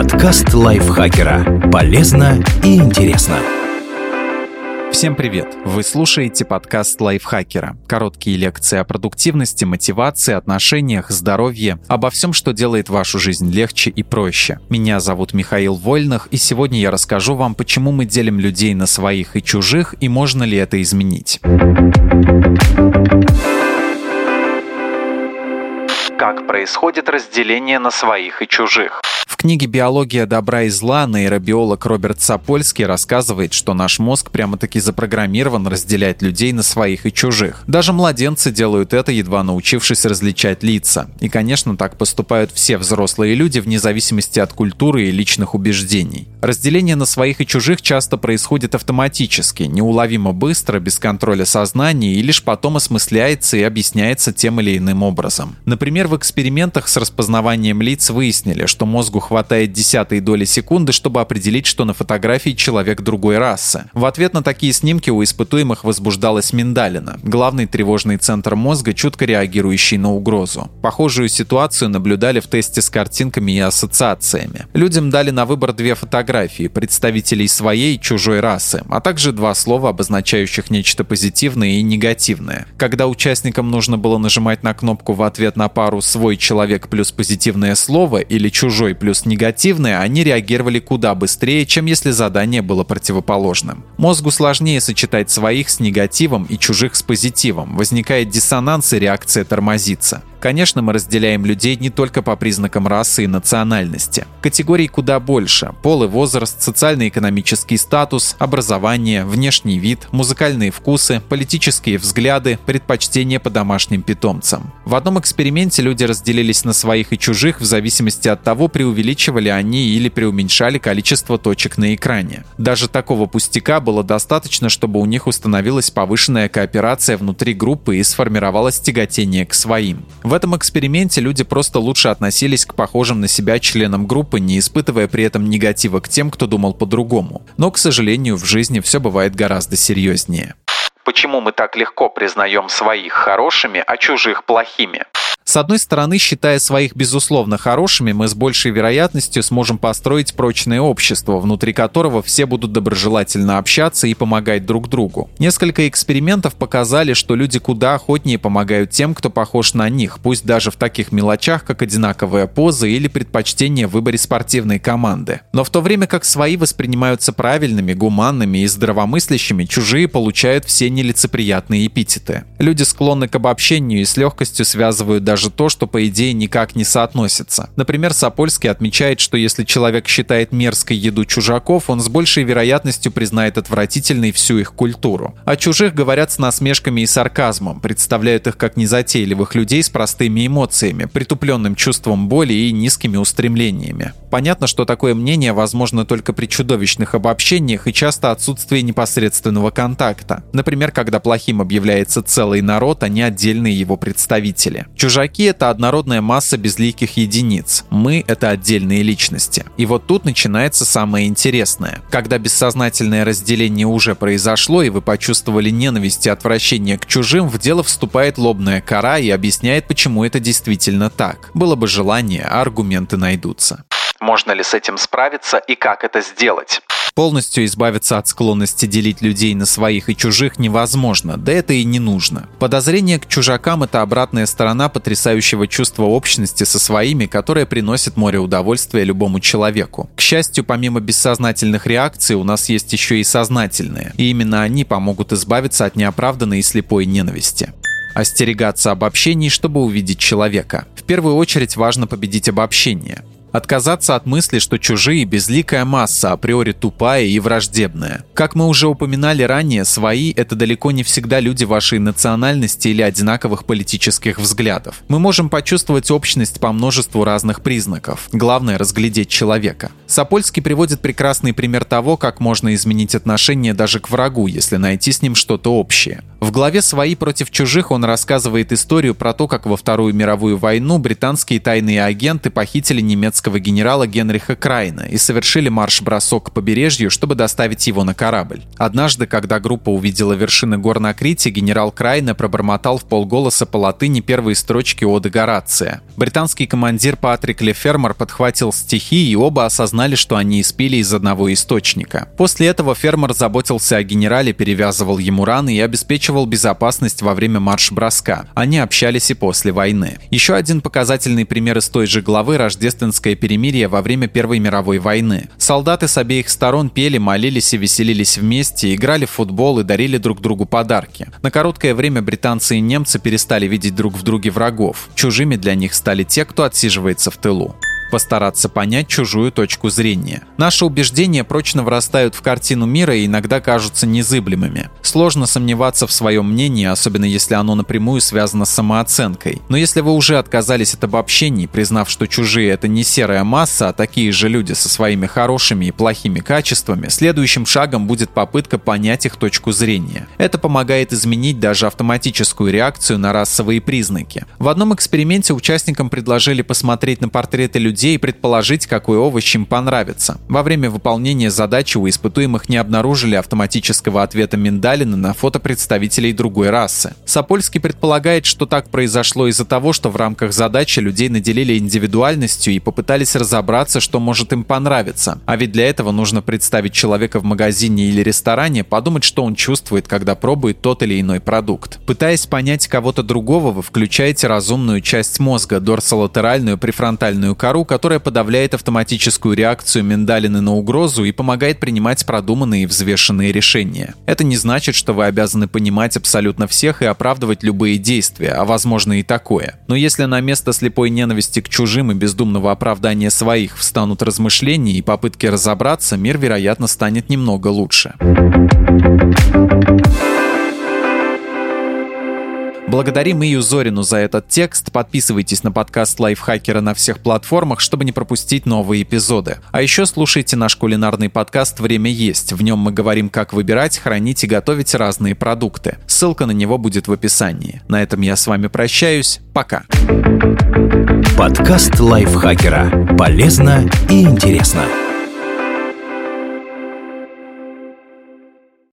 Подкаст лайфхакера. Полезно и интересно. Всем привет! Вы слушаете подкаст лайфхакера. Короткие лекции о продуктивности, мотивации, отношениях, здоровье, обо всем, что делает вашу жизнь легче и проще. Меня зовут Михаил Вольных, и сегодня я расскажу вам, почему мы делим людей на своих и чужих, и можно ли это изменить. Как происходит разделение на своих и чужих? Книге «Биология добра и зла» нейробиолог Роберт Сапольский рассказывает, что наш мозг прямо-таки запрограммирован разделять людей на своих и чужих. Даже младенцы делают это, едва научившись различать лица. И, конечно, так поступают все взрослые люди вне зависимости от культуры и личных убеждений. Разделение на своих и чужих часто происходит автоматически, неуловимо быстро, без контроля сознания и лишь потом осмысляется и объясняется тем или иным образом. Например, в экспериментах с распознаванием лиц выяснили, что мозгу хватает десятой доли секунды, чтобы определить, что на фотографии человек другой расы. В ответ на такие снимки у испытуемых возбуждалась миндалина, главный тревожный центр мозга, чутко реагирующий на угрозу. Похожую ситуацию наблюдали в тесте с картинками и ассоциациями. Людям дали на выбор две фотографии представителей своей и чужой расы, а также два слова, обозначающих нечто позитивное и негативное. Когда участникам нужно было нажимать на кнопку в ответ на пару «свой человек» плюс позитивное слово или «чужой» плюс плюс негативные, они реагировали куда быстрее, чем если задание было противоположным. Мозгу сложнее сочетать своих с негативом и чужих с позитивом. Возникает диссонанс и реакция тормозится. Конечно, мы разделяем людей не только по признакам расы и национальности. Категорий куда больше. Пол и возраст, социально-экономический статус, образование, внешний вид, музыкальные вкусы, политические взгляды, предпочтения по домашним питомцам. В одном эксперименте люди разделились на своих и чужих в зависимости от того, преувеличивали они или преуменьшали количество точек на экране. Даже такого пустяка было достаточно, чтобы у них установилась повышенная кооперация внутри группы и сформировалось тяготение к своим. В этом эксперименте люди просто лучше относились к похожим на себя членам группы, не испытывая при этом негатива к тем, кто думал по-другому. Но, к сожалению, в жизни все бывает гораздо серьезнее. Почему мы так легко признаем своих хорошими, а чужих плохими? С одной стороны, считая своих безусловно хорошими, мы с большей вероятностью сможем построить прочное общество, внутри которого все будут доброжелательно общаться и помогать друг другу. Несколько экспериментов показали, что люди куда охотнее помогают тем, кто похож на них, пусть даже в таких мелочах, как одинаковая поза или предпочтение в выборе спортивной команды. Но в то время как свои воспринимаются правильными, гуманными и здравомыслящими, чужие получают все нелицеприятные эпитеты. Люди склонны к обобщению и с легкостью связывают даже даже то, что по идее никак не соотносится. Например, Сапольский отмечает, что если человек считает мерзкой еду чужаков, он с большей вероятностью признает отвратительной всю их культуру. О чужих говорят с насмешками и сарказмом, представляют их как незатейливых людей с простыми эмоциями, притупленным чувством боли и низкими устремлениями. Понятно, что такое мнение возможно только при чудовищных обобщениях и часто отсутствии непосредственного контакта. Например, когда плохим объявляется целый народ, а не отдельные его представители. Чужаки Чужаки — это однородная масса безликих единиц. Мы — это отдельные личности. И вот тут начинается самое интересное. Когда бессознательное разделение уже произошло, и вы почувствовали ненависть и отвращение к чужим, в дело вступает лобная кора и объясняет, почему это действительно так. Было бы желание, аргументы найдутся. Можно ли с этим справиться и как это сделать? Полностью избавиться от склонности делить людей на своих и чужих невозможно, да это и не нужно. Подозрение к чужакам – это обратная сторона потрясающего чувства общности со своими, которое приносит море удовольствия любому человеку. К счастью, помимо бессознательных реакций, у нас есть еще и сознательные, и именно они помогут избавиться от неоправданной и слепой ненависти остерегаться обобщений, чтобы увидеть человека. В первую очередь важно победить обобщение. Отказаться от мысли, что чужие – безликая масса, априори тупая и враждебная. Как мы уже упоминали ранее, свои – это далеко не всегда люди вашей национальности или одинаковых политических взглядов. Мы можем почувствовать общность по множеству разных признаков. Главное – разглядеть человека. Сапольский приводит прекрасный пример того, как можно изменить отношение даже к врагу, если найти с ним что-то общее. В главе «Свои против чужих» он рассказывает историю про то, как во Вторую мировую войну британские тайные агенты похитили немецких немецкого генерала Генриха Крайна и совершили марш-бросок к побережью, чтобы доставить его на корабль. Однажды, когда группа увидела вершины гор на Крите, генерал Крайна пробормотал в полголоса по латыни первые строчки оды Горация. Британский командир Патрик Лефермер подхватил стихи, и оба осознали, что они испили из одного источника. После этого фермер заботился о генерале, перевязывал ему раны и обеспечивал безопасность во время марш-броска. Они общались и после войны. Еще один показательный пример из той же главы – рождественское перемирие во время Первой мировой войны. Солдаты с обеих сторон пели, молились и веселились вместе, играли в футбол и дарили друг другу подарки. На короткое время британцы и немцы перестали видеть друг в друге врагов. Чужими для них стали те, кто отсиживается в тылу постараться понять чужую точку зрения. Наши убеждения прочно врастают в картину мира и иногда кажутся незыблемыми. Сложно сомневаться в своем мнении, особенно если оно напрямую связано с самооценкой. Но если вы уже отказались от обобщений, признав, что чужие — это не серая масса, а такие же люди со своими хорошими и плохими качествами, следующим шагом будет попытка понять их точку зрения. Это помогает изменить даже автоматическую реакцию на расовые признаки. В одном эксперименте участникам предложили посмотреть на портреты людей, людей и предположить, какой овощ им понравится. Во время выполнения задачи у испытуемых не обнаружили автоматического ответа миндалина на фото представителей другой расы. Сапольский предполагает, что так произошло из-за того, что в рамках задачи людей наделили индивидуальностью и попытались разобраться, что может им понравиться. А ведь для этого нужно представить человека в магазине или ресторане, подумать, что он чувствует, когда пробует тот или иной продукт. Пытаясь понять кого-то другого, вы включаете разумную часть мозга, дорсолатеральную префронтальную кору, которая подавляет автоматическую реакцию миндалины на угрозу и помогает принимать продуманные и взвешенные решения. Это не значит, что вы обязаны понимать абсолютно всех и оправдывать любые действия, а возможно и такое. Но если на место слепой ненависти к чужим и бездумного оправдания своих встанут размышления и попытки разобраться, мир, вероятно, станет немного лучше. Благодарим Ию Зорину за этот текст. Подписывайтесь на подкаст Лайфхакера на всех платформах, чтобы не пропустить новые эпизоды. А еще слушайте наш кулинарный подкаст «Время есть». В нем мы говорим, как выбирать, хранить и готовить разные продукты. Ссылка на него будет в описании. На этом я с вами прощаюсь. Пока. Подкаст Лайфхакера. Полезно и интересно.